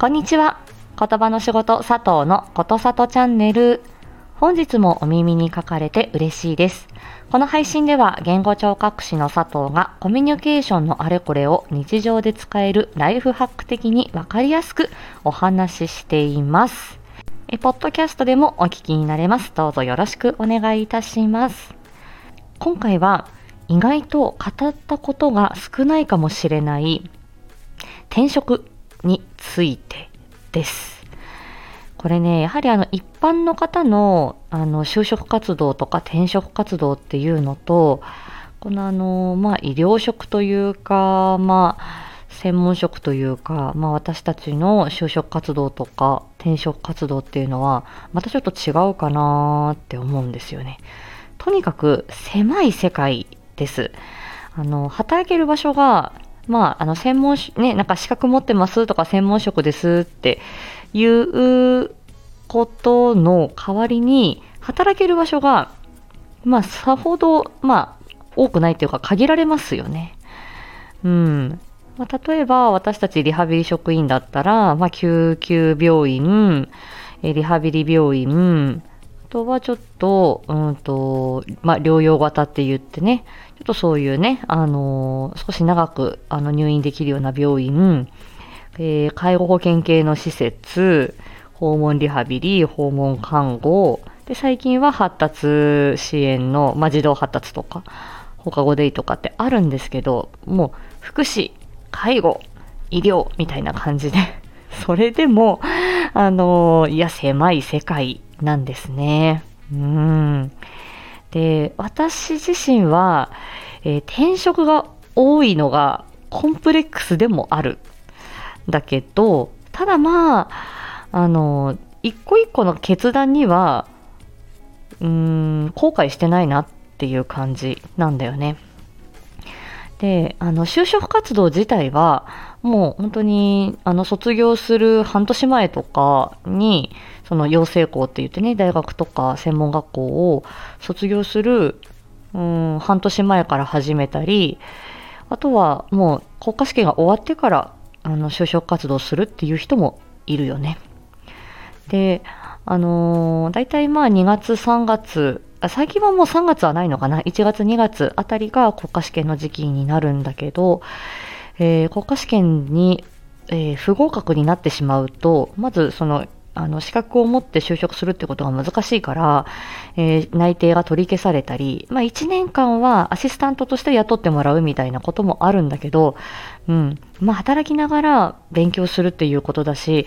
こんにちは。言葉の仕事佐藤のことさとチャンネル。本日もお耳に書かれて嬉しいです。この配信では言語聴覚士の佐藤がコミュニケーションのあれこれを日常で使えるライフハック的にわかりやすくお話ししています。えポッドキャストでもお聞きになれます。どうぞよろしくお願いいたします。今回は意外と語ったことが少ないかもしれない転職についてです。これね、やはりあの一般の方のあの就職活動とか転職活動っていうのと、このあの、まあ医療職というか、まあ専門職というか、まあ私たちの就職活動とか転職活動っていうのは、またちょっと違うかなって思うんですよね。とにかく狭い世界です。あの、働ける場所がまあ、あの、専門、ね、なんか資格持ってますとか専門職ですっていうことの代わりに、働ける場所が、まあ、さほど、まあ、多くないというか限られますよね。うん。まあ、例えば、私たちリハビリ職員だったら、まあ、救急病院、リハビリ病院、とはちょっと、うんと、まあ、療養型って言ってね、ちょっとそういうね、あの、少し長くあの入院できるような病院、えー、介護保険系の施設、訪問リハビリ、訪問看護、で、最近は発達支援の、まあ、児童発達とか、放課後デイとかってあるんですけど、もう、福祉、介護、医療みたいな感じで、それでも、あの、いや、狭い世界。なんですね。うん。で、私自身は、えー、転職が多いのがコンプレックスでもある。だけど、ただまあ、あの、一個一個の決断には、うん、後悔してないなっていう感じなんだよね。で、あの、就職活動自体は、もう本当に、あの、卒業する半年前とかに、その養成校って言ってね、大学とか専門学校を卒業する、うん、半年前から始めたり、あとはもう国家試験が終わってから、あの、就職活動するっていう人もいるよね。で、あのー、大体まあ2月3月最近はもう3月はないのかな ?1 月2月あたりが国家試験の時期になるんだけど、えー、国家試験に、えー、不合格になってしまうと、まずそのあの資格を持って就職するってことが難しいから、えー、内定が取り消されたり、まあ、1年間はアシスタントとして雇ってもらうみたいなこともあるんだけど、うんまあ、働きながら勉強するっていうことだし、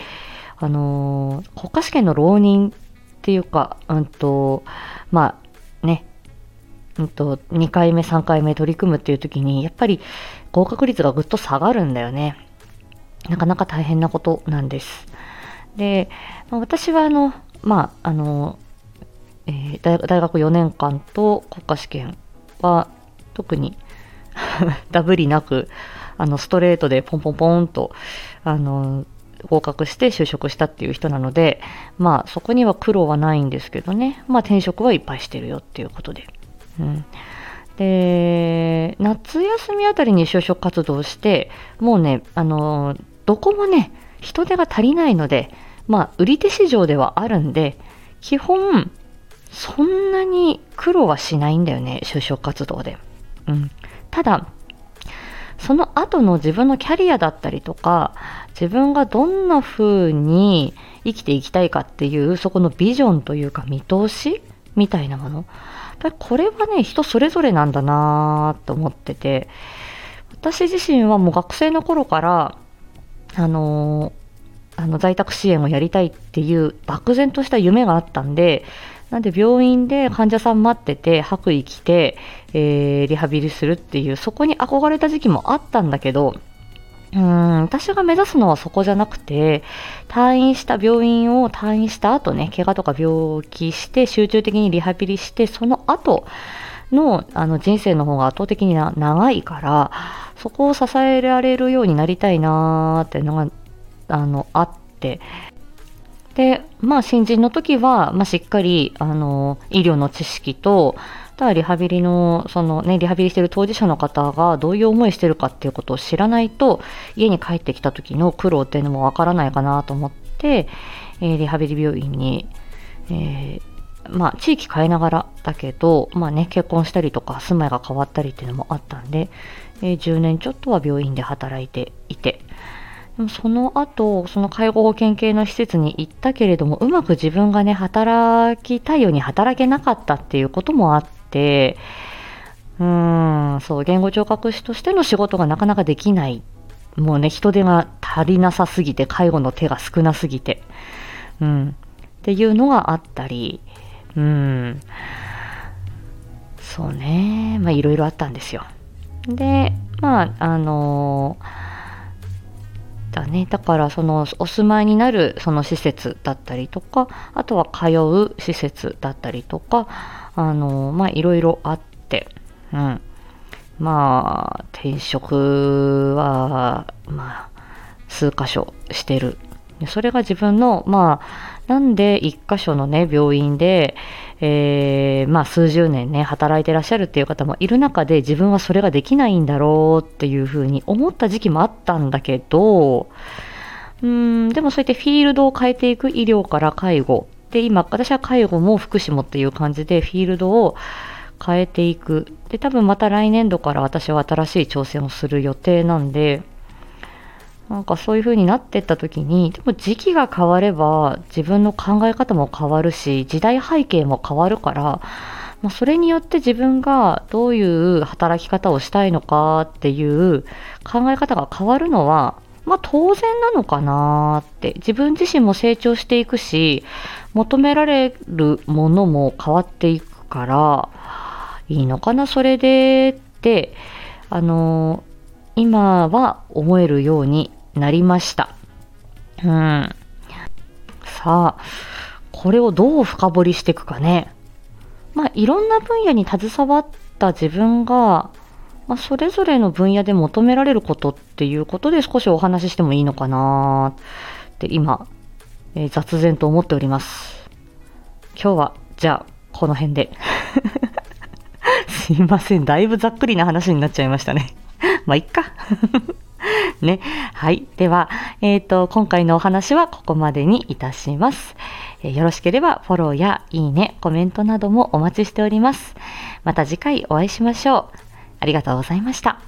あのー、国家試験の浪人っていうか、うんとまあね、うんと、2回目、3回目取り組むっていう時に、やっぱり合格率がぐっと下がるんだよね。なかなか大変なことなんです。で、私はあの、まあ、あの、えー、大学4年間と国家試験は特に ダブりなく、あの、ストレートでポンポンポンと、あの、合格して就職したっていう人なので、まあそこには苦労はないんですけどね、まあ転職はいっぱいしてるよっていうことで。うん。で、夏休みあたりに就職活動して、もうね、あの、どこもね、人手が足りないので、まあ、売り手市場ではあるんで、基本、そんなに苦労はしないんだよね、就職活動で。うん。ただ、その後の自分のキャリアだったりとか、自分がどんな風に生きていきたいかっていう、そこのビジョンというか見通しみたいなもの。これはね、人それぞれなんだなと思ってて、私自身はもう学生の頃から、あのあの在宅支援をやりたいっていう漠然とした夢があったんで、なんで病院で患者さん待ってて、白衣着て、えー、リハビリするっていう、そこに憧れた時期もあったんだけど、うん、私が目指すのはそこじゃなくて、退院した病院を退院した後ね、怪我とか病気して集中的にリハビリして、その後のあの人生の方が圧倒的に長いから、そこを支えられるようになりたいなーっていうのがあのあって。で、まあ、新人の時は、まあ、しっかり、あの、医療の知識と、ただリハビリの、そのね、リハビリしてる当事者の方がどういう思いしてるかっていうことを知らないと、家に帰ってきた時の苦労っていうのもわからないかなと思って、えー、リハビリ病院に、えー、まあ、地域変えながらだけど、まあね、結婚したりとか、住まいが変わったりっていうのもあったんで、えー、10年ちょっとは病院で働いていて、その後、その介護保険系の施設に行ったけれども、うまく自分がね、働きたいように働けなかったっていうこともあって、うーん、そう、言語聴覚士としての仕事がなかなかできない。もうね、人手が足りなさすぎて、介護の手が少なすぎて、うん、っていうのがあったり、うん、そうね、まあいろいろあったんですよ。で、まあ、あのーだね。だからそのお住まいになるその施設だったりとか、あとは通う施設だったりとか、あの、まあいろいろあって、うん。まあ、転職は、まあ、数箇所してる。それが自分の、まあ、なんで一箇所のね、病院で、えー、まあ数十年ね、働いてらっしゃるっていう方もいる中で自分はそれができないんだろうっていうふうに思った時期もあったんだけど、うん、でもそうやってフィールドを変えていく医療から介護。で、今、私は介護も福祉もっていう感じでフィールドを変えていく。で、多分また来年度から私は新しい挑戦をする予定なんで、なんかそういう風になってった時に、でも時期が変われば自分の考え方も変わるし、時代背景も変わるから、まあ、それによって自分がどういう働き方をしたいのかっていう考え方が変わるのは、まあ当然なのかなって。自分自身も成長していくし、求められるものも変わっていくから、いいのかな、それでって、あの今は思えるようになりました。うん。さあ、これをどう深掘りしていくかね。まあ、いろんな分野に携わった自分が、まあ、それぞれの分野で求められることっていうことで少しお話ししてもいいのかなって今、えー、雑然と思っております。今日は、じゃあ、この辺で。すいません。だいぶざっくりな話になっちゃいましたね。まあ、いっか。ね。はい。では、えっ、ー、と、今回のお話はここまでにいたします、えー、よろしければフォローやいいね、コメントなどもお待ちしております。また次回お会いしましょう。ありがとうございました。